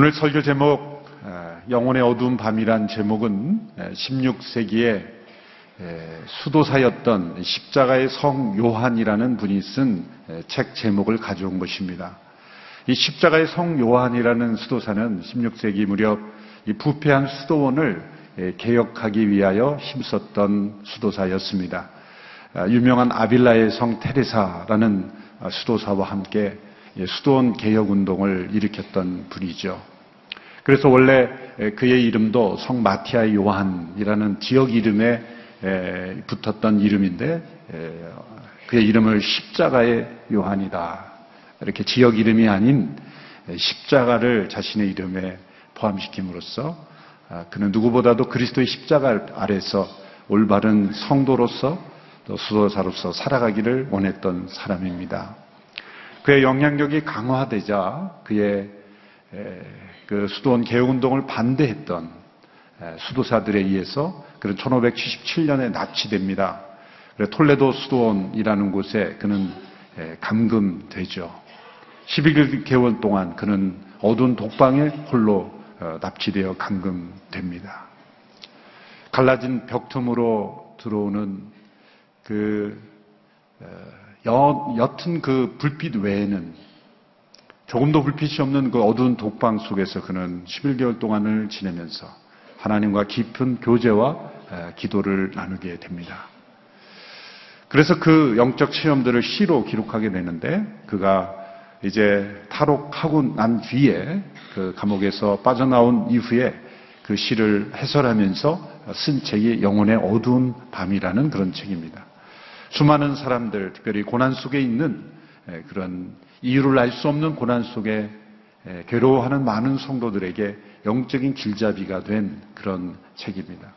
오늘 설교 제목 영혼의 어두운 밤이란 제목은 16세기에 수도사였던 십자가의 성 요한이라는 분이 쓴 책 제목을 가져온 것입니다. 이 십자가의 성 요한이라는 수도사는 16세기 무렵 부패한 수도원을 개혁하기 위하여 힘썼던 수도사였습니다. 유명한 아빌라의 성 테레사라는 수도사와 함께 수도원 개혁 운동을 일으켰던 분이죠. 그래서 원래 그의 이름도 성 마티아 요한이라는 지역 이름에 붙었던 이름인데 그의 이름을 십자가의 요한이다. 이렇게 지역 이름이 아닌 십자가를 자신의 이름에 포함시킴으로써 아, 그는 누구보다도 그리스도의 십자가 아래서 올바른 성도로서 또 수도사로서 살아가기를 원했던 사람입니다. 그의 영향력이 강화되자 그의 그 수도원 개혁운동을 반대했던 수도사들에 의해서 그는 1577년에 납치됩니다. 톨레도 수도원이라는 곳에 그는 감금되죠. 11개월 동안 그는 어두운 독방에 홀로 어, 납치되어 감금됩니다. 갈라진 벽틈으로 들어오는 그 어, 옅은 그 불빛 외에는 조금도 불빛이 없는 그 어두운 독방 속에서 그는 11개월 동안을 지내면서 하나님과 깊은 교제와 기도를 나누게 됩니다. 그래서 그 영적 체험들을 시로 기록하게 되는데 그가 이제 탈옥하고 난 뒤에 그 감옥에서 빠져나온 이후에 그 시를 해설하면서 쓴 책이 영혼의 어두운 밤이라는 그런 책입니다. 수많은 사람들, 특별히 고난 속에 있는 그런 이유를 알 수 없는 고난 속에 괴로워하는 많은 성도들에게 영적인 길잡이가 된 그런 책입니다.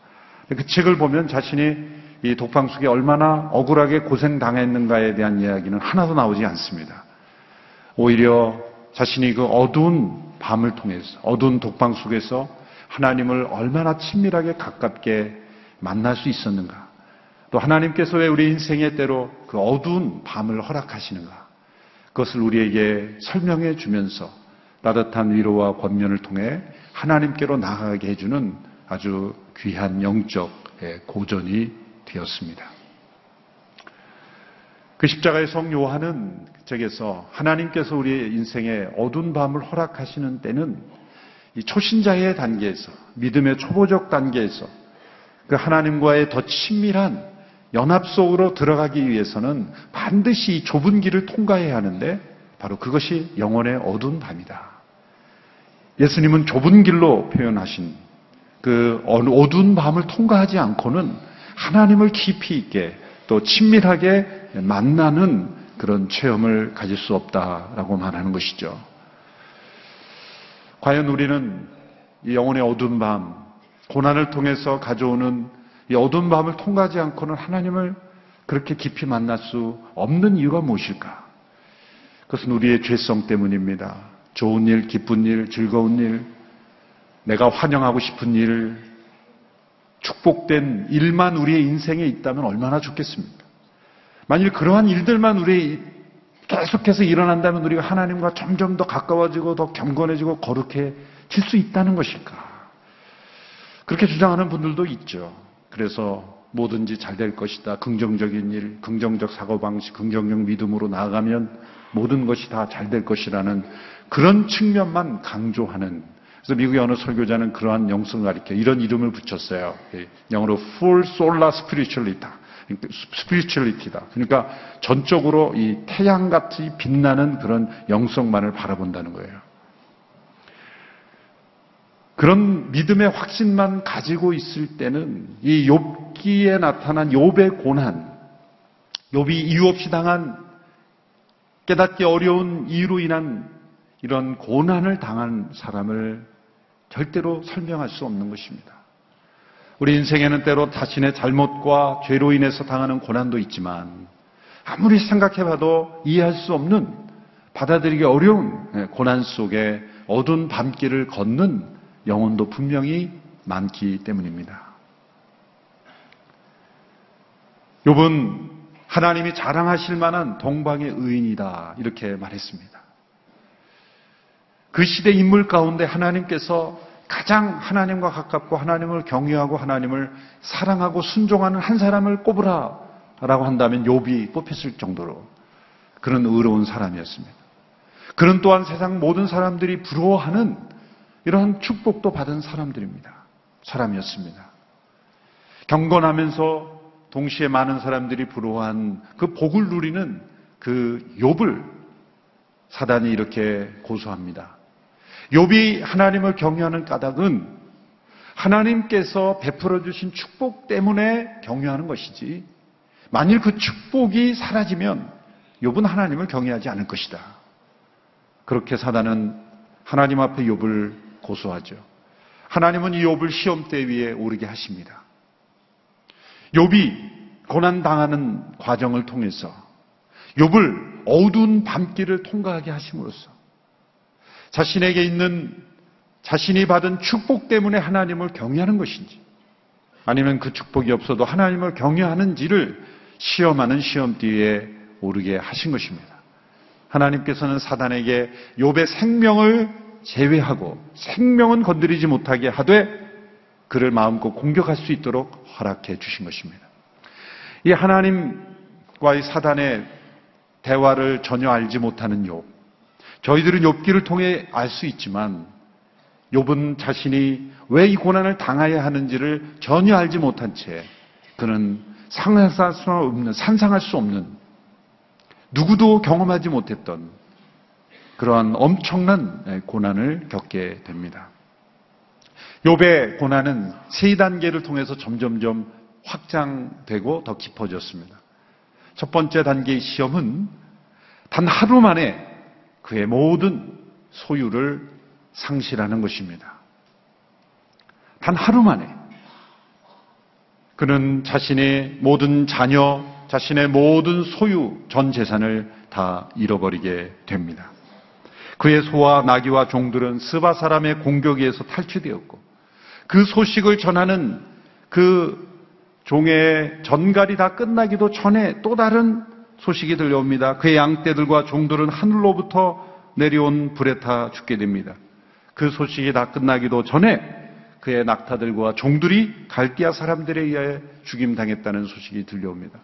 그 책을 보면 자신이 이 독방 속에 얼마나 억울하게 고생당했는가에 대한 이야기는 하나도 나오지 않습니다. 오히려 자신이 그 어두운 밤을 통해서 어두운 독방 속에서 하나님을 얼마나 친밀하게 가깝게 만날 수 있었는가. 또 하나님께서 왜 우리 인생의 때로 그 어두운 밤을 허락하시는가. 그것을 우리에게 설명해 주면서 따뜻한 위로와 권면을 통해 하나님께로 나아가게 해주는 아주 귀한 영적 고전이 되었습니다. 그 십자가의 성 요한은 책에서 하나님께서 우리의 인생에 어두운 밤을 허락하시는 때는 이 초신자의 단계에서 믿음의 초보적 단계에서 그 하나님과의 더 친밀한 연합 속으로 들어가기 위해서는 반드시 이 좁은 길을 통과해야 하는데 바로 그것이 영혼의 어두운 밤이다. 예수님은 좁은 길로 표현하신 그 어두운 밤을 통과하지 않고는 하나님을 깊이 있게 또 친밀하게 만나는 그런 체험을 가질 수 없다라고 말하는 것이죠. 과연 우리는 이 영혼의 어두운 밤, 고난을 통해서 가져오는 이 어두운 밤을 통과하지 않고는 하나님을 그렇게 깊이 만날 수 없는 이유가 무엇일까? 그것은 우리의 죄성 때문입니다. 좋은 일, 기쁜 일, 즐거운 일, 내가 환영하고 싶은 일, 축복된 일만 우리의 인생에 있다면 얼마나 좋겠습니까? 만일 그러한 일들만 우리 계속해서 일어난다면 우리가 하나님과 점점 더 가까워지고 더 경건해지고 거룩해질 수 있다는 것일까? 그렇게 주장하는 분들도 있죠. 그래서 뭐든지 잘 될 것이다. 긍정적인 일, 긍정적 사고방식, 긍정적 믿음으로 나아가면 모든 것이 다 잘 될 것이라는 그런 측면만 강조하는 그래서 미국의 어느 설교자는 그러한 영성을 가리켜 이런 이름을 붙였어요. 영어로 full solar spirituality. 스피리추얼리티다. 그러니까 전적으로 이 태양 같이 빛나는 그런 영성만을 바라본다는 거예요. 그런 믿음의 확신만 가지고 있을 때는 이 욥기에 나타난 욥의 고난, 욥이 이유 없이 당한 깨닫기 어려운 이유로 인한 이런 고난을 당한 사람을 절대로 설명할 수 없는 것입니다. 우리 인생에는 때로 자신의 잘못과 죄로 인해서 당하는 고난도 있지만 아무리 생각해봐도 이해할 수 없는 받아들이기 어려운 예, 고난 속에 어두운 밤길을 걷는 영혼도 분명히 많기 때문입니다. 욥은 하나님이 자랑하실 만한 동방의 의인이다 이렇게 말했습니다. 그 시대 인물 가운데 하나님께서 가장 하나님과 가깝고 하나님을 경외하고 하나님을 사랑하고 순종하는 한 사람을 꼽으라 라고 한다면 욥이 뽑혔을 정도로 그런 의로운 사람이었습니다. 그는 또한 세상 모든 사람들이 부러워하는 이러한 축복도 받은 사람들입니다. 사람이었습니다. 경건하면서 동시에 많은 사람들이 부러워한 그 복을 누리는 그 욥을 사단이 이렇게 고소합니다. 욥이 하나님을 경외하는 까닭은 하나님께서 베풀어 주신 축복 때문에 경외하는 것이지 만일 그 축복이 사라지면 욥은 하나님을 경외하지 않을 것이다. 그렇게 사단은 하나님 앞에 욥을 고소하죠. 하나님은 이 욥을 시험대 위에 오르게 하십니다. 욥이 고난 당하는 과정을 통해서 욥을 어두운 밤길을 통과하게 하심으로써 자신에게 있는 자신이 받은 축복 때문에 하나님을 경외하는 것인지 아니면 그 축복이 없어도 하나님을 경외하는지를 시험하는 시험뒤에 오르게 하신 것입니다. 하나님께서는 사단에게 욥의 생명을 제외하고 생명은 건드리지 못하게 하되 그를 마음껏 공격할 수 있도록 허락해 주신 것입니다. 이 하나님과의 사단의 대화를 전혀 알지 못하는 욥. 저희들은 욥기를 통해 알 수 있지만 욥은 자신이 왜 이 고난을 당해야 하는지를 전혀 알지 못한 채 그는 상상할 수 없는 산상할 수 없는 누구도 경험하지 못했던 그러한 엄청난 고난을 겪게 됩니다. 욥의 고난은 세 단계를 통해서 점점점 확장되고 더 깊어졌습니다. 첫 번째 단계의 시험은 단 하루 만에 그의 모든 소유를 상실하는 것입니다. 단 하루 만에 그는 자신의 모든 자녀, 자신의 모든 소유, 전 재산을 다 잃어버리게 됩니다. 그의 소와 나귀와 종들은 스바 사람의 공격에서 탈취되었고 그 소식을 전하는 그 종의 전갈이 다 끝나기도 전에 또 다른 소식이 들려옵니다. 그의 양떼들과 종들은 하늘로부터 내려온 불에 타 죽게 됩니다. 그 소식이 다 끝나기도 전에 그의 낙타들과 종들이 갈대아 사람들에 의해 죽임당했다는 소식이 들려옵니다.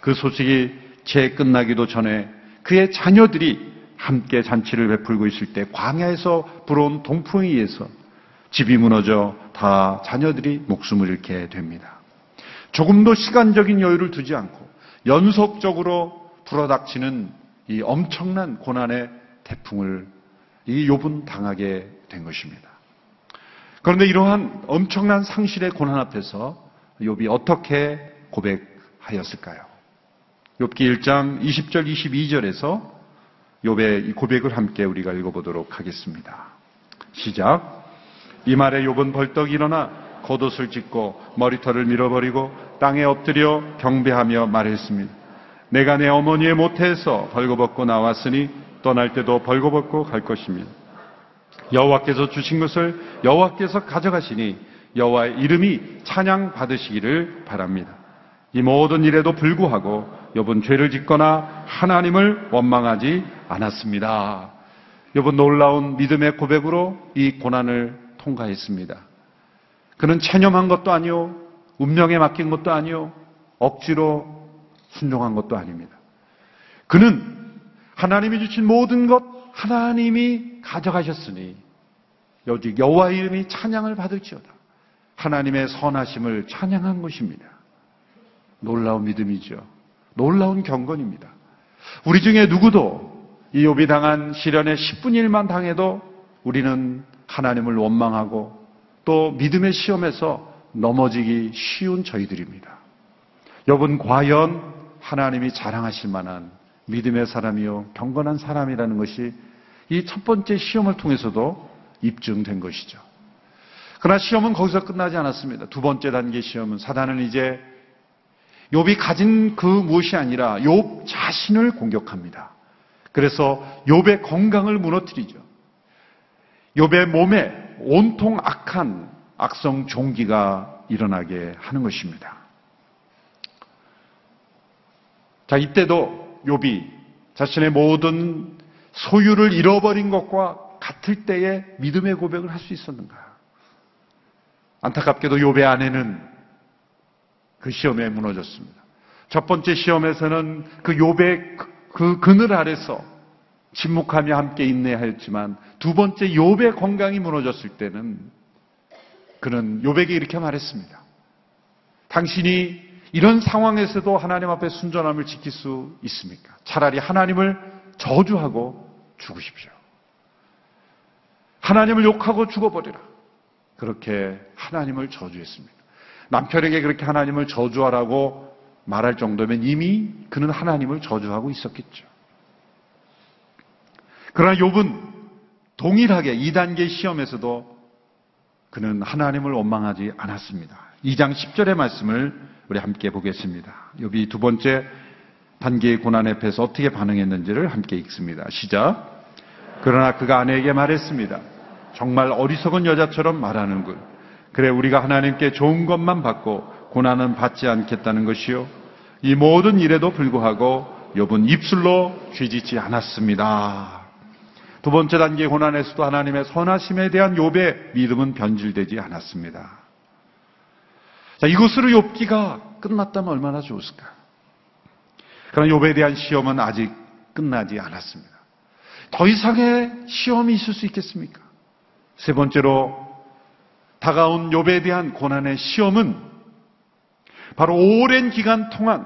그 소식이 채 끝나기도 전에 그의 자녀들이 함께 잔치를 베풀고 있을 때 광야에서 불어온 동풍에 의해서 집이 무너져 다 자녀들이 목숨을 잃게 됩니다. 조금도 시간적인 여유를 두지 않고 연속적으로 불어닥치는 이 엄청난 고난의 태풍을 이 욥은 당하게 된 것입니다. 그런데 이러한 엄청난 상실의 고난 앞에서 욥이 어떻게 고백하였을까요? 욥기 1장 20절 22절에서 욥의 이 고백을 함께 우리가 읽어보도록 하겠습니다. 시작. 이 말에 욥은 벌떡 일어나 겉옷을 찢고 머리털을 밀어버리고 땅에 엎드려 경배하며 말했습니다. 내가 내 어머니의 모태에서 벌거벗고 나왔으니 떠날 때도 벌거벗고 갈 것입니다. 여호와께서 주신 것을 여호와께서 가져가시니 여호와의 이름이 찬양 받으시기를 바랍니다. 이 모든 일에도 불구하고 여분 죄를 짓거나 하나님을 원망하지 않았습니다. 여분 놀라운 믿음의 고백으로 이 고난을 통과했습니다. 그는 체념한 것도 아니요, 운명에 맡긴 것도 아니요, 억지로 순종한 것도 아닙니다. 그는 하나님이 주신 모든 것 하나님이 가져가셨으니 여기 여호와 이름이 찬양을 받을지어다. 하나님의 선하심을 찬양한 것입니다. 놀라운 믿음이죠. 놀라운 경건입니다. 우리 중에 누구도 이 욥이 당한 시련의 10분의 1만 당해도 우리는 하나님을 원망하고 또 믿음의 시험에서 넘어지기 쉬운 저희들입니다. 여러분 과연 하나님이 자랑하실 만한 믿음의 사람이요 경건한 사람이라는 것이 이 첫 번째 시험을 통해서도 입증된 것이죠. 그러나 시험은 거기서 끝나지 않았습니다. 두 번째 단계 시험은 사단은 이제 욥이 가진 그 무엇이 아니라 욥 자신을 공격합니다. 그래서 욥의 건강을 무너뜨리죠. 욥의 몸에 온통 악한 악성 종기가 일어나게 하는 것입니다. 자, 이때도 욥이 자신의 모든 소유를 잃어버린 것과 같을 때에 믿음의 고백을 할 수 있었는가? 안타깝게도 욥의 아내는 그 시험에 무너졌습니다. 첫 번째 시험에서는 그 욥의 그- 그 그늘 아래서 침묵하며 함께 인내하였지만 두 번째 욥의 건강이 무너졌을 때는 그는 욥에게 이렇게 말했습니다. 당신이 이런 상황에서도 하나님 앞에 순전함을 지킬 수 있습니까? 차라리 하나님을 저주하고 죽으십시오. 하나님을 욕하고 죽어버리라. 그렇게 하나님을 저주했습니다. 남편에게 그렇게 하나님을 저주하라고 말할 정도면 이미 그는 하나님을 저주하고 있었겠죠. 그러나 욥은 동일하게 2단계 시험에서도 그는 하나님을 원망하지 않았습니다. 2장 10절의 말씀을 우리 함께 보겠습니다. 욥이 두 번째 단계의 고난 앞에서 어떻게 반응했는지를 함께 읽습니다. 시작. 그러나 그가 아내에게 말했습니다. 정말 어리석은 여자처럼 말하는군. 그래 우리가 하나님께 좋은 것만 받고 고난은 받지 않겠다는 것이요. 이 모든 일에도 불구하고 욥은 입술로 쥐짓지 않았습니다. 두 번째 단계 고난에서도 하나님의 선하심에 대한 욥의 믿음은 변질되지 않았습니다. 자, 이것으로 욥기가 끝났다면 얼마나 좋을까? 그러나 욥에 대한 시험은 아직 끝나지 않았습니다. 더 이상의 시험이 있을 수 있겠습니까? 세 번째로 다가온 욥에 대한 고난의 시험은 바로 오랜 기간 동안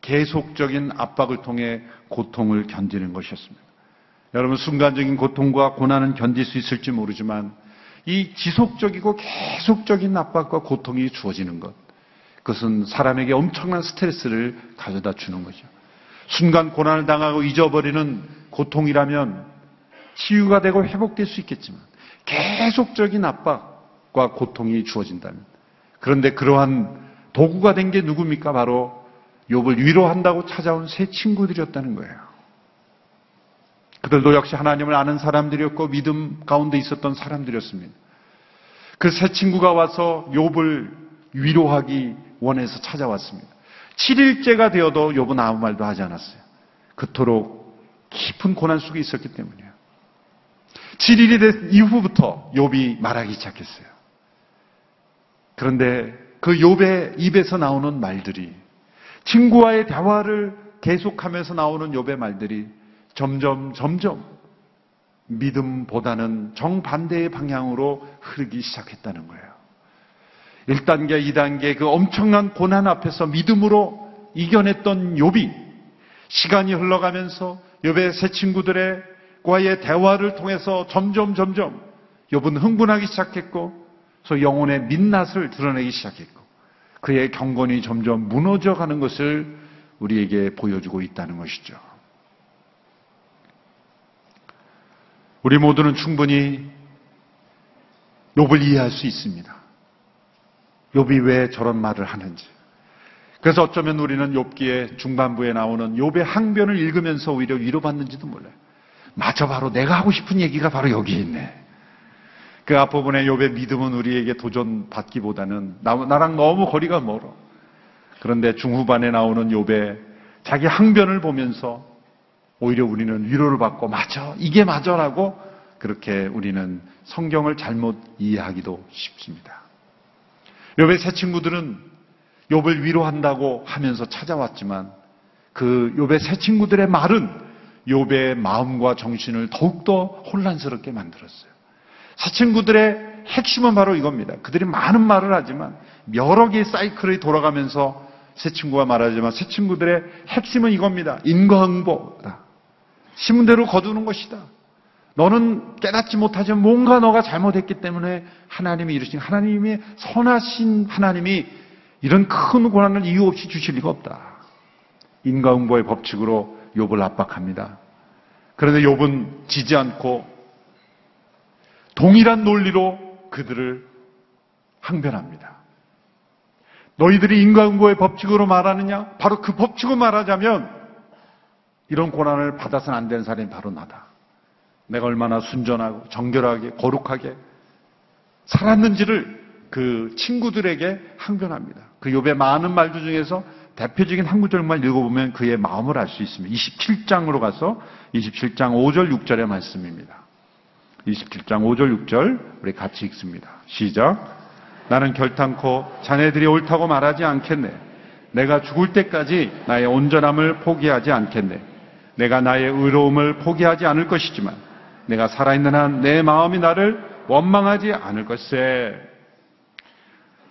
계속적인 압박을 통해 고통을 견디는 것이었습니다. 여러분 순간적인 고통과 고난은 견딜 수 있을지 모르지만 이 지속적이고 계속적인 압박과 고통이 주어지는 것 그것은 사람에게 엄청난 스트레스를 가져다 주는 거죠. 순간 고난을 당하고 잊어버리는 고통이라면 치유가 되고 회복될 수 있겠지만 계속적인 압박 과 고통이 주어진다면 그런데 그러한 도구가 된 게 누굽니까? 바로 욥을 위로한다고 찾아온 새 친구들이었다는 거예요. 그들도 역시 하나님을 아는 사람들이었고 믿음 가운데 있었던 사람들이었습니다. 그새 친구가 와서 욥을 위로하기 원해서 찾아왔습니다. 7일째가 되어도 욥은 아무 말도 하지 않았어요. 그토록 깊은 고난 속에 있었기 때문이에요. 7일이 된 이후부터 욥이 말하기 시작했어요. 그런데 그 욥의 입에서 나오는 말들이 친구와의 대화를 계속하면서 나오는 욥의 말들이 점점 점점 믿음보다는 정반대의 방향으로 흐르기 시작했다는 거예요. 1단계, 2단계 그 엄청난 고난 앞에서 믿음으로 이겨냈던 욥이 시간이 흘러가면서 욥의 새 친구들의 과의 대화를 통해서 점점 점점 욥은 흥분하기 시작했고 그 영혼의 민낯을 드러내기 시작했고 그의 경건이 점점 무너져 가는 것을 우리에게 보여주고 있다는 것이죠. 우리 모두는 충분히 욥을 이해할 수 있습니다. 욥이 왜 저런 말을 하는지. 그래서 어쩌면 우리는 욥기의 중반부에 나오는 욥의 항변을 읽으면서 오히려 위로받는지도 몰라요. 맞아 바로 내가 하고 싶은 얘기가 바로 여기 있네. 그 앞부분에 욥의 믿음은 우리에게 도전받기보다는 나랑 너무 거리가 멀어. 그런데 중후반에 나오는 욥의 자기 항변을 보면서 오히려 우리는 위로를 받고 맞아 이게 맞아라고 그렇게 우리는 성경을 잘못 이해하기도 쉽습니다. 욥의 새 친구들은 욥을 위로한다고 하면서 찾아왔지만 그 욥의 새 친구들의 말은 욥의 마음과 정신을 더욱더 혼란스럽게 만들었어요. 새 친구들의 핵심은 바로 이겁니다. 그들이 많은 말을 하지만 여러 개의 사이클이 돌아가면서 새 친구가 말하지만 새 친구들의 핵심은 이겁니다. 인과응보다. 심은 대로 거두는 것이다. 너는 깨닫지 못하지만 뭔가 너가 잘못했기 때문에 하나님이 이르신 하나님의 선하신 하나님이 이런 큰 고난을 이유 없이 주실 리가 없다. 인과응보의 법칙으로 욥을 압박합니다. 그런데 욥은 지지 않고 동일한 논리로 그들을 항변합니다. 너희들이 인과응보의 법칙으로 말하느냐? 바로 그 법칙으로 말하자면 이런 고난을 받아서는 안 되는 사람이 바로 나다. 내가 얼마나 순전하고 정결하게 거룩하게 살았는지를 그 친구들에게 항변합니다. 그 욥의 많은 말들 중에서 대표적인 한 구절만 읽어보면 그의 마음을 알 수 있습니다. 27장으로 가서 27장 5절 6절의 말씀입니다. 27장 5절 6절 우리 같이 읽습니다. 시작. 나는 결탄코 자네들이 옳다고 말하지 않겠네. 내가 죽을 때까지 나의 온전함을 포기하지 않겠네. 내가 나의 의로움을 포기하지 않을 것이지만 내가 살아있는 한 내 마음이 나를 원망하지 않을 것세.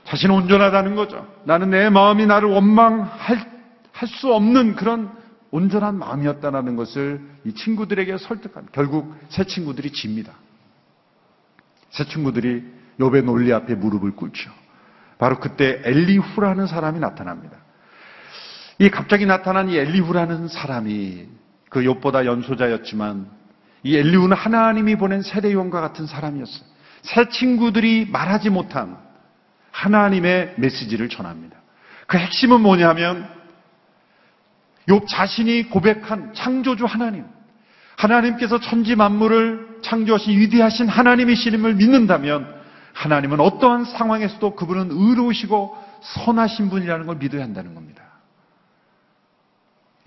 자신은 온전하다는 거죠. 나는 내 마음이 나를 원망할 할 수 없는 그런 온전한 마음이었다는 것을 이 친구들에게 설득합니다. 결국 새 친구들이 집니다. 새 친구들이 욥의 논리 앞에 무릎을 꿇죠. 바로 그때 엘리후라는 사람이 나타납니다. 이 갑자기 나타난 이 엘리후라는 사람이 그 욥보다 연소자였지만 이 엘리후는 하나님이 보낸 세례요원과 같은 사람이었어요. 새 친구들이 말하지 못한 하나님의 메시지를 전합니다. 그 핵심은 뭐냐면 욥 자신이 고백한 창조주 하나님, 하나님께서 천지 만물을 창조하신 위대하신 하나님이시님을 믿는다면 하나님은 어떠한 상황에서도 그분은 의로우시고 선하신 분이라는 걸 믿어야 한다는 겁니다.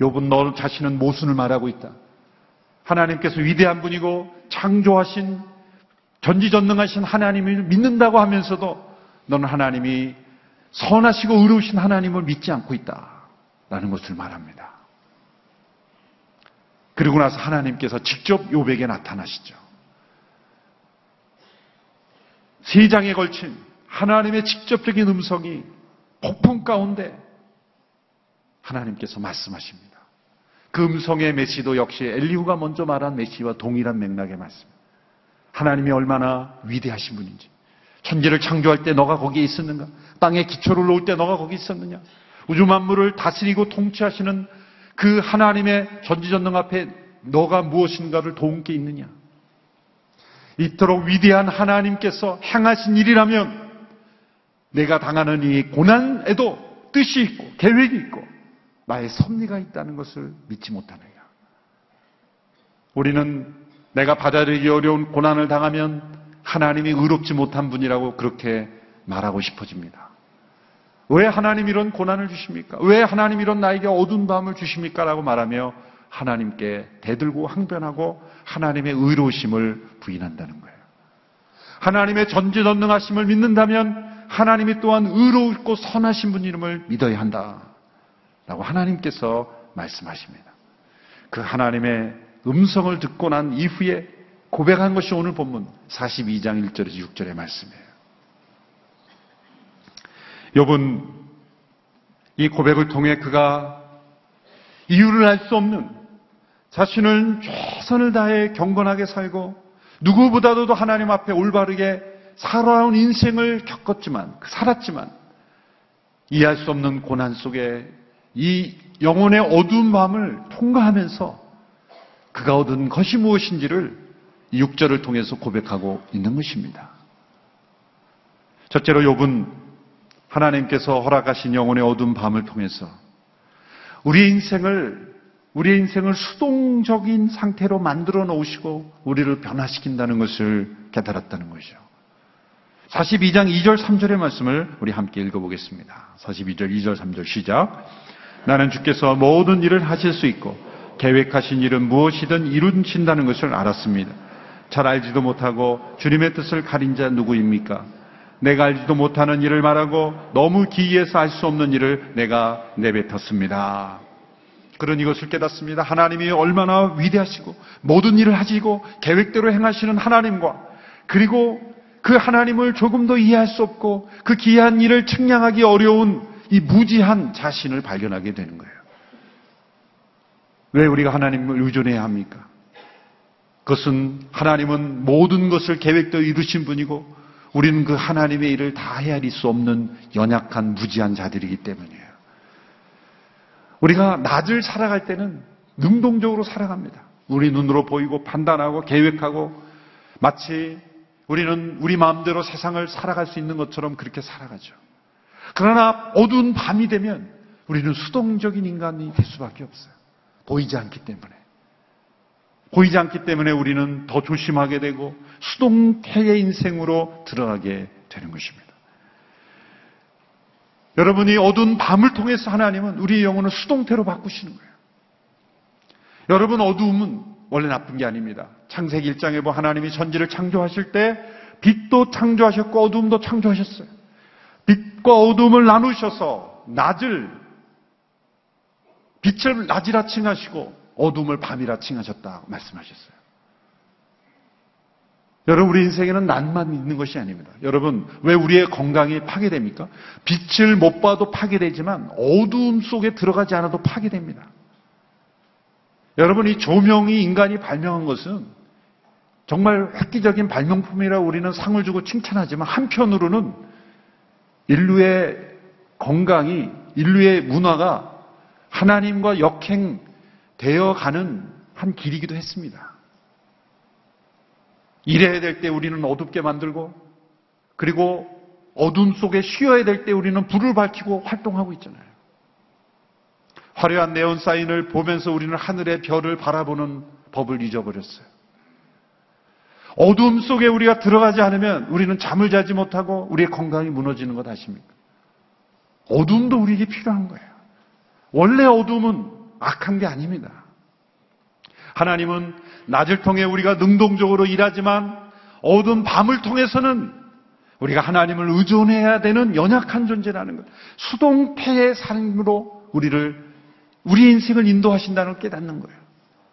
욥은 너 자신은 모순을 말하고 있다. 하나님께서 위대한 분이고 창조하신 전지전능하신 하나님을 믿는다고 하면서도 너는 하나님이 선하시고 의로우신 하나님을 믿지 않고 있다 라는 것을 말합니다. 그리고 나서 하나님께서 직접 욥에게 나타나시죠. 세 장에 걸친 하나님의 직접적인 음성이 폭풍 가운데 하나님께서 말씀하십니다. 그 음성의 메시도 역시 엘리후가 먼저 말한 메시와 동일한 맥락의 말씀. 하나님이 얼마나 위대하신 분인지. 천지를 창조할 때 너가 거기에 있었는가? 땅에 기초를 놓을 때 너가 거기 있었느냐? 우주 만물을 다스리고 통치하시는 그 하나님의 전지전능 앞에 너가 무엇인가를 도운 게 있느냐? 이토록 위대한 하나님께서 행하신 일이라면 내가 당하는 이 고난에도 뜻이 있고 계획이 있고 나의 섭리가 있다는 것을 믿지 못하느냐. 우리는 내가 받아들이기 어려운 고난을 당하면 하나님이 의롭지 못한 분이라고 그렇게 말하고 싶어집니다. 왜 하나님 이런 고난을 주십니까? 왜 하나님 이런 나에게 어두운 밤을 주십니까? 라고 말하며 하나님께 대들고 항변하고 하나님의 의로우심을 부인한다는 거예요. 하나님의 전지전능하심을 믿는다면 하나님이 또한 의로울고 선하신 분 이름을 믿어야 한다. 라고 하나님께서 말씀하십니다. 그 하나님의 음성을 듣고 난 이후에 고백한 것이 오늘 본문 42장 1절에서 6절의 말씀이에요. 욥은 이 고백을 통해 그가 이유를 알 수 없는 자신을 최선을 다해 경건하게 살고 누구보다도 하나님 앞에 올바르게 살아온 인생을 겪었지만 살았지만 이해할 수 없는 고난 속에 이 영혼의 어두운 마음을 통과하면서 그가 얻은 것이 무엇인지를 이 6절을 통해서 고백하고 있는 것입니다. 첫째로 욥은 하나님께서 허락하신 영혼의 어두운 밤을 통해서 우리의 인생을 우리의 인생을 수동적인 상태로 만들어 놓으시고 우리를 변화시킨다는 것을 깨달았다는 것이죠. 42장 2절 3절의 말씀을 우리 함께 읽어보겠습니다. 42절 2절 3절 시작. 나는 주께서 모든 일을 하실 수 있고 계획하신 일은 무엇이든 이루신다는 것을 알았습니다. 잘 알지도 못하고 주님의 뜻을 가린 자 누구입니까? 내가 알지도 못하는 일을 말하고 너무 기이해서 알 수 없는 일을 내가 내뱉었습니다. 그런 이것을 깨닫습니다. 하나님이 얼마나 위대하시고 모든 일을 하시고 계획대로 행하시는 하나님과 그리고 그 하나님을 조금 더 이해할 수 없고 그 기이한 일을 측량하기 어려운 이 무지한 자신을 발견하게 되는 거예요. 왜 우리가 하나님을 의존해야 합니까? 그것은 하나님은 모든 것을 계획대로 이루신 분이고 우리는 그 하나님의 일을 다 헤아릴 수 없는 연약한 무지한 자들이기 때문이에요. 우리가 낮을 살아갈 때는 능동적으로 살아갑니다. 우리 눈으로 보이고 판단하고 계획하고 마치 우리는 우리 마음대로 세상을 살아갈 수 있는 것처럼 그렇게 살아가죠. 그러나 어두운 밤이 되면 우리는 수동적인 인간이 될 수밖에 없어요. 보이지 않기 때문에. 보이지 않기 때문에 우리는 더 조심하게 되고 수동태의 인생으로 들어가게 되는 것입니다. 여러분이 어두운 밤을 통해서 하나님은 우리의 영혼을 수동태로 바꾸시는 거예요. 여러분 어두움은 원래 나쁜 게 아닙니다. 창세기 1장에 보면 하나님이 천지를 창조하실 때 빛도 창조하셨고 어둠도 창조하셨어요. 빛과 어둠을 나누셔서 낮을 빛을 낮이라 칭하시고 어둠을 밤이라 칭하셨다 말씀하셨어요. 여러분 우리 인생에는 낮만 있는 것이 아닙니다. 여러분 왜 우리의 건강이 파괴됩니까? 빛을 못 봐도 파괴되지만 어두움 속에 들어가지 않아도 파괴됩니다. 여러분 이 조명이 인간이 발명한 것은 정말 획기적인 발명품이라 우리는 상을 주고 칭찬하지만 한편으로는 인류의 건강이 인류의 문화가 하나님과 역행 되어 가는 한 길이기도 했습니다. 일해야 될 때 우리는 어둡게 만들고 그리고 어둠 속에 쉬어야 될 때 우리는 불을 밝히고 활동하고 있잖아요. 화려한 네온 사인을 보면서 우리는 하늘의 별을 바라보는 법을 잊어버렸어요. 어둠 속에 우리가 들어가지 않으면 우리는 잠을 자지 못하고 우리의 건강이 무너지는 것 아십니까? 어둠도 우리에게 필요한 거예요. 원래 어둠은 악한 게 아닙니다. 하나님은 낮을 통해 우리가 능동적으로 일하지만 어두운 밤을 통해서는 우리가 하나님을 의존해야 되는 연약한 존재라는 것. 수동태의 삶으로 우리를, 우리 인생을 인도하신다는 걸 깨닫는 거예요.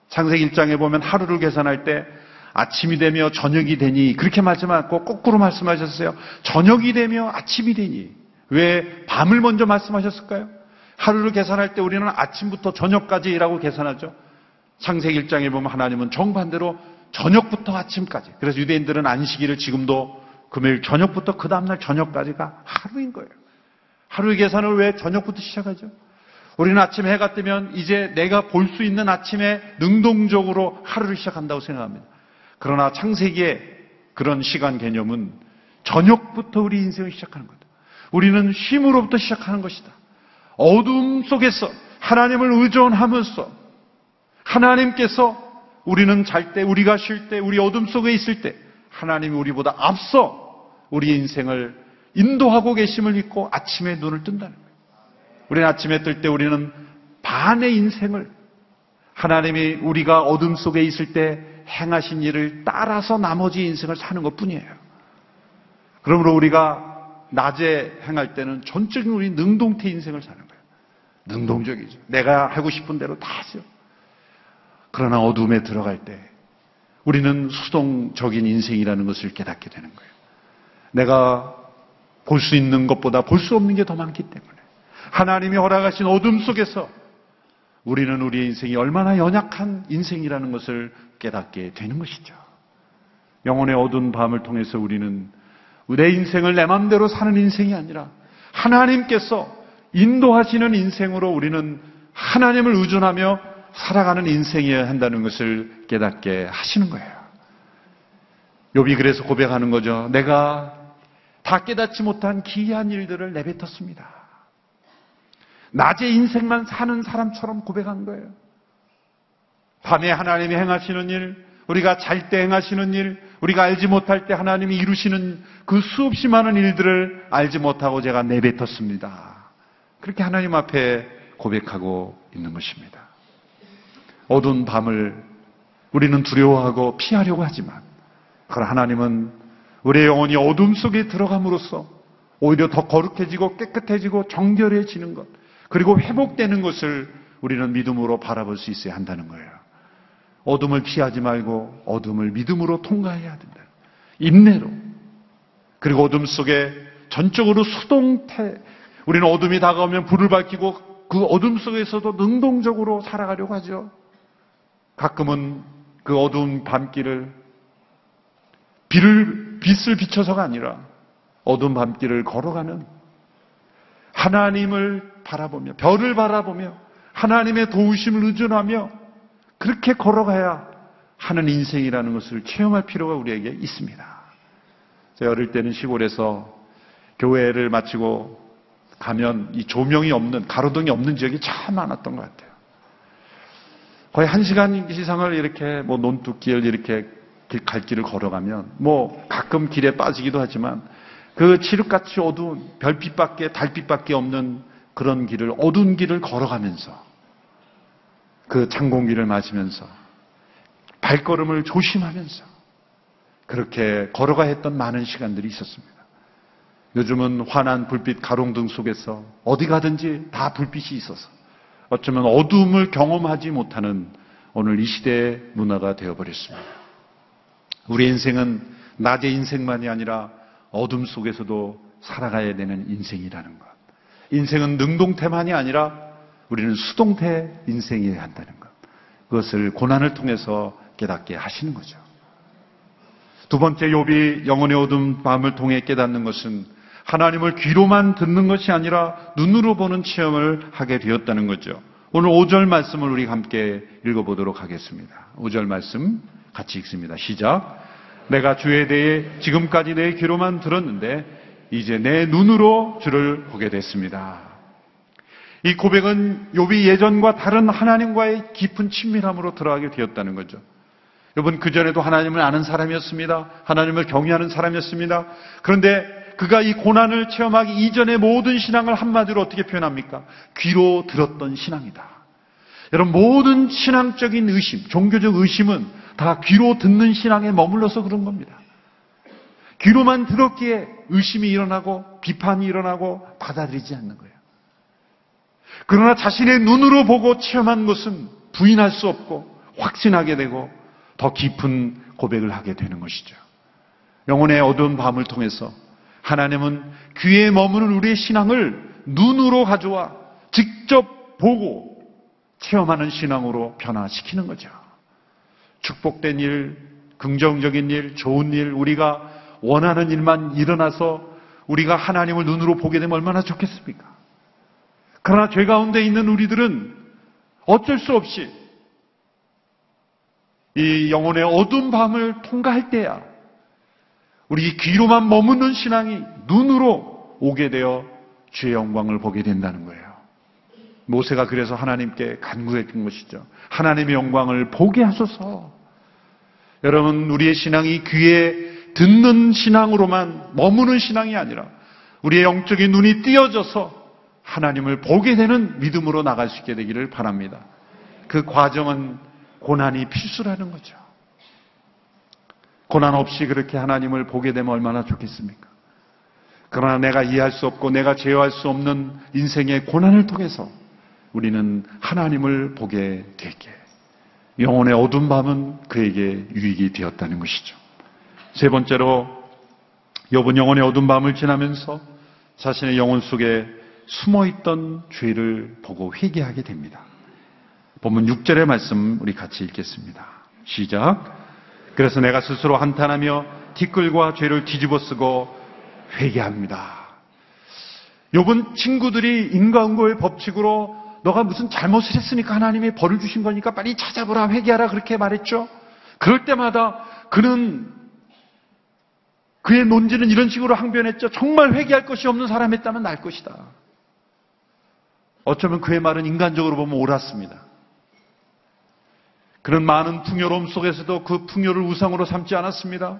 창세기 1장에 보면 하루를 계산할 때 아침이 되며 저녁이 되니 그렇게 말씀하고 거꾸로 말씀하셨어요. 저녁이 되며 아침이 되니 왜 밤을 먼저 말씀하셨을까요? 하루를 계산할 때 우리는 아침부터 저녁까지 일하고 계산하죠. 창세기 1장에 보면 하나님은 정반대로 저녁부터 아침까지. 그래서 유대인들은 안식일을 지금도 금요일 저녁부터 그 다음날 저녁까지가 하루인 거예요. 하루의 계산을 왜 저녁부터 시작하죠? 우리는 아침 해가 뜨면 이제 내가 볼 수 있는 아침에 능동적으로 하루를 시작한다고 생각합니다. 그러나 창세기의 그런 시간 개념은 저녁부터 우리 인생을 시작하는 거다. 우리는 쉼으로부터 시작하는 것이다. 어둠 속에서 하나님을 의존하면서 하나님께서 우리는 잘 때, 우리가 쉴 때, 우리 어둠 속에 있을 때 하나님이 우리보다 앞서 우리 인생을 인도하고 계심을 믿고 아침에 눈을 뜬다는 거예요. 우리는 아침에 뜰 때 우리는 반의 인생을 하나님이 우리가 어둠 속에 있을 때 행하신 일을 따라서 나머지 인생을 사는 것 뿐이에요. 그러므로 우리가 낮에 행할 때는 전적인 우리 능동태 인생을 사는 거예요. 능동적이죠. 내가 하고 싶은 대로 다 하죠. 그러나 어둠에 들어갈 때 우리는 수동적인 인생이라는 것을 깨닫게 되는 거예요. 내가 볼 수 있는 것보다 볼 수 없는 게 더 많기 때문에 하나님이 허락하신 어둠 속에서 우리는 우리의 인생이 얼마나 연약한 인생이라는 것을 깨닫게 되는 것이죠. 영혼의 어두운 밤을 통해서 우리는 내 인생을 내 마음대로 사는 인생이 아니라 하나님께서 인도하시는 인생으로 우리는 하나님을 의존하며 살아가는 인생이어야 한다는 것을 깨닫게 하시는 거예요. 욥이 그래서 고백하는 거죠. 내가 다 깨닫지 못한 기이한 일들을 내뱉었습니다. 낮에 인생만 사는 사람처럼 고백한 거예요. 밤에 하나님이 행하시는 일, 우리가 잘 때 행하시는 일, 우리가 알지 못할 때 하나님이 이루시는 그 수없이 많은 일들을 알지 못하고 제가 내뱉었습니다. 그렇게 하나님 앞에 고백하고 있는 것입니다. 어두운 밤을 우리는 두려워하고 피하려고 하지만, 그러나 하나님은 우리의 영혼이 어둠 속에 들어감으로써 오히려 더 거룩해지고 깨끗해지고 정결해지는 것, 그리고 회복되는 것을 우리는 믿음으로 바라볼 수 있어야 한다는 거예요. 어둠을 피하지 말고 어둠을 믿음으로 통과해야 된다. 인내로. 그리고 어둠 속에 전적으로 수동태, 우리는 어둠이 다가오면 불을 밝히고 그 어둠 속에서도 능동적으로 살아가려고 하죠. 가끔은 그 어두운 밤길을 비를, 빛을 비춰서가 아니라 어두운 밤길을 걸어가는 하나님을 바라보며, 별을 바라보며, 하나님의 도우심을 의존하며, 그렇게 걸어가야 하는 인생이라는 것을 체험할 필요가 우리에게 있습니다. 제가 어릴 때는 시골에서 교회를 마치고 가면 이 조명이 없는, 가로등이 없는 지역이 참 많았던 것 같아요. 거의 한 시간 이상을 이렇게 뭐 논두길 이렇게 갈 길을 걸어가면 뭐 가끔 길에 빠지기도 하지만 그 칠흑같이 어두운 별빛밖에 달빛밖에 없는 그런 길을 어두운 길을 걸어가면서 그 창공기를 마시면서 발걸음을 조심하면서 그렇게 걸어가 했던 많은 시간들이 있었습니다. 요즘은 환한 불빛 가롱등 속에서 어디 가든지 다 불빛이 있어서 어쩌면 어둠을 경험하지 못하는 오늘 이 시대의 문화가 되어버렸습니다. 우리 인생은 낮의 인생만이 아니라 어둠 속에서도 살아가야 되는 인생이라는 것. 인생은 능동태만이 아니라 우리는 수동태 인생이어야 한다는 것. 그것을 고난을 통해서 깨닫게 하시는 거죠. 두 번째 욥이 영혼의 어둠 밤을 통해 깨닫는 것은 하나님을 귀로만 듣는 것이 아니라 눈으로 보는 체험을 하게 되었다는 거죠. 오늘 5절 말씀을 우리 함께 읽어보도록 하겠습니다. 5절 말씀 같이 읽습니다. 시작. 내가 주에 대해 지금까지 내 귀로만 들었는데 이제 내 눈으로 주를 보게 됐습니다. 이 고백은 욥이 예전과 다른 하나님과의 깊은 친밀함으로 들어가게 되었다는 거죠. 여러분 그전에도 하나님을 아는 사람이었습니다. 하나님을 경외하는 사람이었습니다. 그런데 그가 이 고난을 체험하기 이전의 모든 신앙을 한마디로 어떻게 표현합니까? 귀로 들었던 신앙이다. 여러분 모든 신앙적인 의심, 종교적 의심은 다 귀로 듣는 신앙에 머물러서 그런 겁니다. 귀로만 들었기에 의심이 일어나고 비판이 일어나고 받아들이지 않는 거예요. 그러나 자신의 눈으로 보고 체험한 것은 부인할 수 없고 확신하게 되고 더 깊은 고백을 하게 되는 것이죠. 영혼의 어두운 밤을 통해서 하나님은 귀에 머무는 우리의 신앙을 눈으로 가져와 직접 보고 체험하는 신앙으로 변화시키는 거죠. 축복된 일, 긍정적인 일, 좋은 일, 우리가 원하는 일만 일어나서 우리가 하나님을 눈으로 보게 되면 얼마나 좋겠습니까? 그러나 죄 가운데 있는 우리들은 어쩔 수 없이 이 영혼의 어두운 밤을 통과할 때야 우리 귀로만 머무는 신앙이 눈으로 오게 되어 주의 영광을 보게 된다는 거예요. 모세가 그래서 하나님께 간구했던 것이죠. 하나님의 영광을 보게 하소서. 여러분, 우리의 신앙이 귀에 듣는 신앙으로만 머무는 신앙이 아니라 우리의 영적인 눈이 띄어져서 하나님을 보게 되는 믿음으로 나갈 수 있게 되기를 바랍니다. 그 과정은 고난이 필수라는 거죠. 고난 없이 그렇게 하나님을 보게 되면 얼마나 좋겠습니까? 그러나 내가 이해할 수 없고 내가 제어할 수 없는 인생의 고난을 통해서 우리는 하나님을 보게 되게 영혼의 어두운 밤은 그에게 유익이 되었다는 것이죠. 세 번째로 여분 영혼의 어두운 밤을 지나면서 자신의 영혼 속에 숨어 있던 죄를 보고 회개하게 됩니다. 본문 6절의 말씀 우리 같이 읽겠습니다. 시작. 그래서 내가 스스로 한탄하며 티끌과 죄를 뒤집어 쓰고 회개합니다. 요번 친구들이 인과응고의 법칙으로 너가 무슨 잘못을 했으니까 하나님이 벌을 주신 거니까 빨리 찾아보라 회개하라 그렇게 말했죠. 그럴 때마다 그는 그의 논지는 이런 식으로 항변했죠. 정말 회개할 것이 없는 사람이었다면 날 것이다. 어쩌면 그의 말은 인간적으로 보면 옳았습니다. 그런 많은 풍요로움 속에서도 그 풍요를 우상으로 삼지 않았습니다.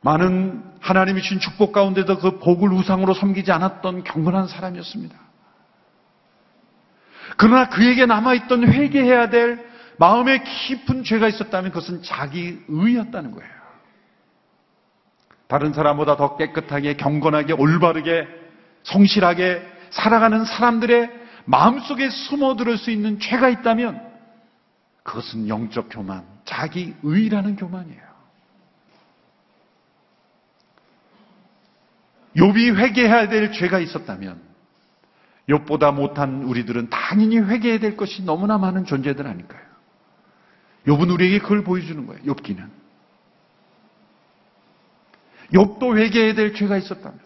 많은 하나님이 주신 축복 가운데도 그 복을 우상으로 섬기지 않았던 경건한 사람이었습니다. 그러나 그에게 남아있던 회개해야 될 마음에 깊은 죄가 있었다면 그것은 자기 의였다는 거예요. 다른 사람보다 더 깨끗하게, 경건하게, 올바르게, 성실하게 살아가는 사람들의 마음속에 숨어들을 수 있는 죄가 있다면 그것은 영적 교만, 자기 의라는 교만이에요. 욥이 회개해야 될 죄가 있었다면 욥보다 못한 우리들은 당연히 회개해야 될 것이 너무나 많은 존재들 아닐까요? 욥은 우리에게 그걸 보여주는 거예요. 욥기는. 욥도 회개해야 될 죄가 있었다면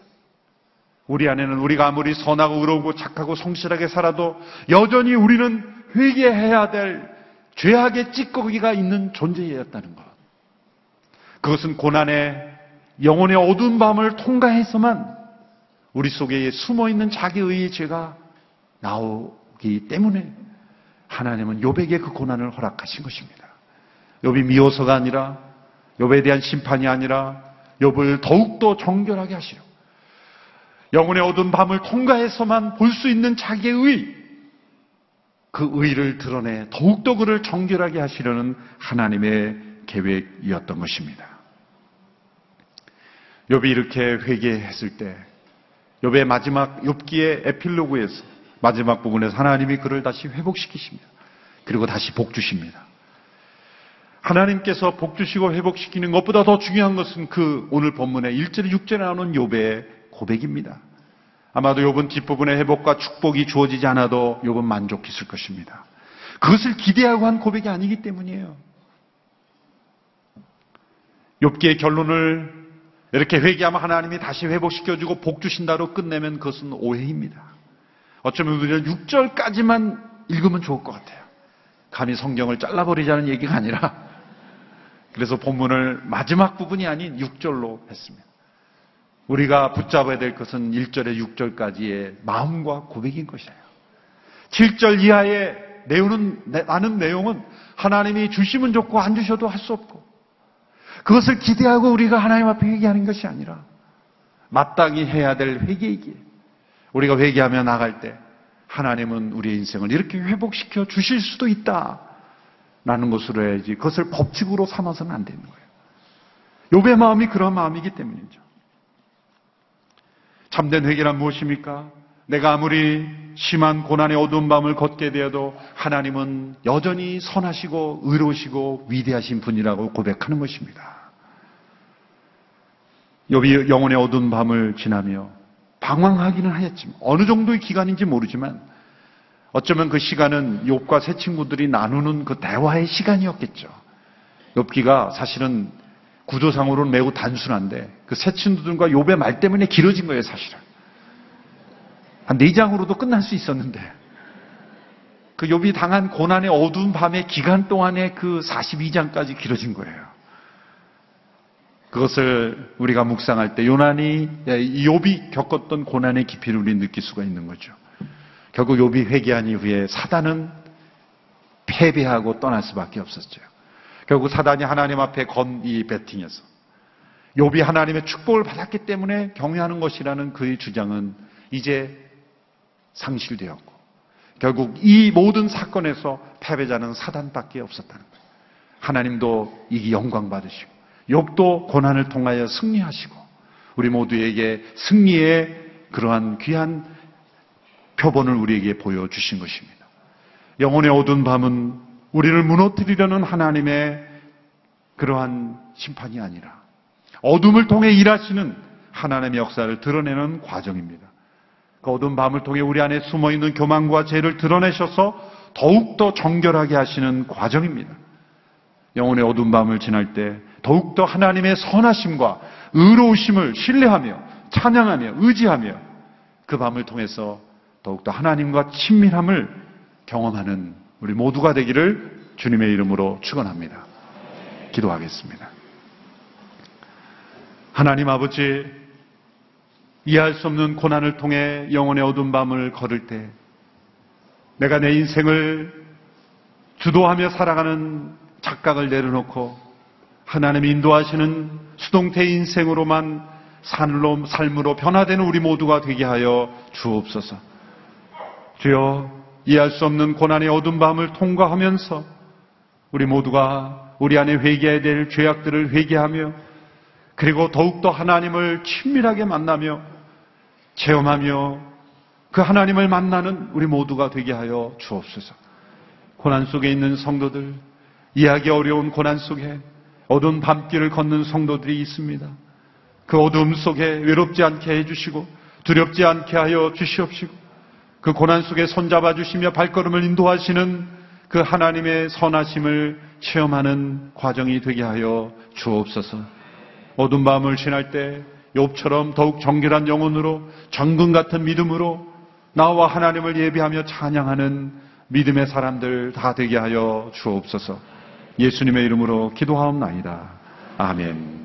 우리 안에는 우리가 아무리 선하고 의로우고 착하고 성실하게 살아도 여전히 우리는 회개해야 될 죄악의 찌꺼기가 있는 존재였다는 것. 그것은 고난의 영혼의 어두운 밤을 통과해서만 우리 속에 숨어 있는 자기의 죄가 나오기 때문에 하나님은 욥에게 그 고난을 허락하신 것입니다. 욥이 미워서가 아니라 욥에 대한 심판이 아니라 욥을 더욱더 정결하게 하시려 영혼의 어두운 밤을 통과해서만 볼 수 있는 자기의 의 그 의를 드러내 더욱더 그를 정결하게 하시려는 하나님의 계획이었던 것입니다. 욥이 이렇게 회개했을 때 욥의 마지막 욥기의 에필로그에서 마지막 부분에서 하나님이 그를 다시 회복시키십니다. 그리고 다시 복 주십니다. 하나님께서 복 주시고 회복시키는 것보다 더 중요한 것은 그 오늘 본문의 1절 6절에 나오는 욥의 고백입니다. 아마도 욥은 뒷부분의 회복과 축복이 주어지지 않아도 욥은 만족했을 것입니다. 그것을 기대하고 한 고백이 아니기 때문이에요. 욥기의 결론을 이렇게 회개하면 하나님이 다시 회복시켜주고 복 주신다로 끝내면 그것은 오해입니다. 어쩌면 우리는 6절까지만 읽으면 좋을 것 같아요. 감히 성경을 잘라버리자는 얘기가 아니라 그래서 본문을 마지막 부분이 아닌 6절로 했습니다. 우리가 붙잡아야 될 것은 1절에 6절까지의 마음과 고백인 것이에요. 7절 이하의 내용은, 아는 내용은 하나님이 주시면 좋고 안 주셔도 할 수 없고 그것을 기대하고 우리가 하나님 앞에 회개하는 것이 아니라 마땅히 해야 될 회개이기에 우리가 회개하며 나갈 때 하나님은 우리의 인생을 이렇게 회복시켜 주실 수도 있다. 라는 것으로 해야지 그것을 법칙으로 삼아서는 안 되는 거예요. 욥의 마음이 그런 마음이기 때문이죠. 참된 회개란 무엇입니까? 내가 아무리 심한 고난의 어두운 밤을 걷게 되어도 하나님은 여전히 선하시고 의로우시고 위대하신 분이라고 고백하는 것입니다. 욥이 영혼의 어두운 밤을 지나며 방황하기는 하였지만 어느 정도의 기간인지 모르지만 어쩌면 그 시간은 욥과 새 친구들이 나누는 그 대화의 시간이었겠죠. 욥기가 사실은 구조상으로는 매우 단순한데 그새 친구들과 욥의 말 때문에 길어진 거예요, 사실은. 한 네 장으로도 끝날 수 있었는데 그 욥이 당한 고난의 어두운 밤의 기간 동안에 그 42장까지 길어진 거예요. 그것을 우리가 묵상할 때 요난이 욥이 겪었던 고난의 깊이를 우리 느낄 수가 있는 거죠. 결국 욥이 회개한 이후에 사단은 패배하고 떠날 수밖에 없었죠. 결국 사단이 하나님 앞에 건 이 배팅에서 욥이 하나님의 축복을 받았기 때문에 경외하는 것이라는 그의 주장은 이제 상실되었고 결국 이 모든 사건에서 패배자는 사단밖에 없었다는 거예요. 하나님도 이기 영광 받으시고 욥도 고난을 통하여 승리하시고 우리 모두에게 승리의 그러한 귀한 표본을 우리에게 보여주신 것입니다. 영혼의 어두운 밤은 우리를 무너뜨리려는 하나님의 그러한 심판이 아니라 어둠을 통해 일하시는 하나님의 역사를 드러내는 과정입니다. 그 어두운 밤을 통해 우리 안에 숨어 있는 교만과 죄를 드러내셔서 더욱더 정결하게 하시는 과정입니다. 영혼의 어두운 밤을 지날 때 더욱더 하나님의 선하심과 의로우심을 신뢰하며 찬양하며 의지하며 그 밤을 통해서 더욱더 하나님과 친밀함을 경험하는 우리 모두가 되기를 주님의 이름으로 축원합니다. 기도하겠습니다. 하나님 아버지 이해할 수 없는 고난을 통해 영혼의 어두운 밤을 걸을 때 내가 내 인생을 주도하며 살아가는 착각을 내려놓고 하나님이 인도하시는 수동태 인생으로만 삶으로, 삶으로 변화되는 우리 모두가 되게 하여 주옵소서. 주여 이해할 수 없는 고난의 어두운 밤을 통과하면서 우리 모두가 우리 안에 회개해야 될 죄악들을 회개하며 그리고 더욱더 하나님을 친밀하게 만나며 체험하며 그 하나님을 만나는 우리 모두가 되게 하여 주옵소서. 고난 속에 있는 성도들, 이해하기 어려운 고난 속에 어두운 밤길을 걷는 성도들이 있습니다. 그 어두움 속에 외롭지 않게 해주시고 두렵지 않게 하여 주시옵시고 그 고난 속에 손잡아 주시며 발걸음을 인도하시는 그 하나님의 선하심을 체험하는 과정이 되게 하여 주옵소서. 어두운 밤을 지날 때 욥처럼 더욱 정결한 영혼으로 정금 같은 믿음으로 나와 하나님을 예비하며 찬양하는 믿음의 사람들 다 되게 하여 주옵소서. 예수님의 이름으로 기도하옵나이다. 아멘.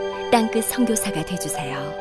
땅끝 선교사가 되주세요.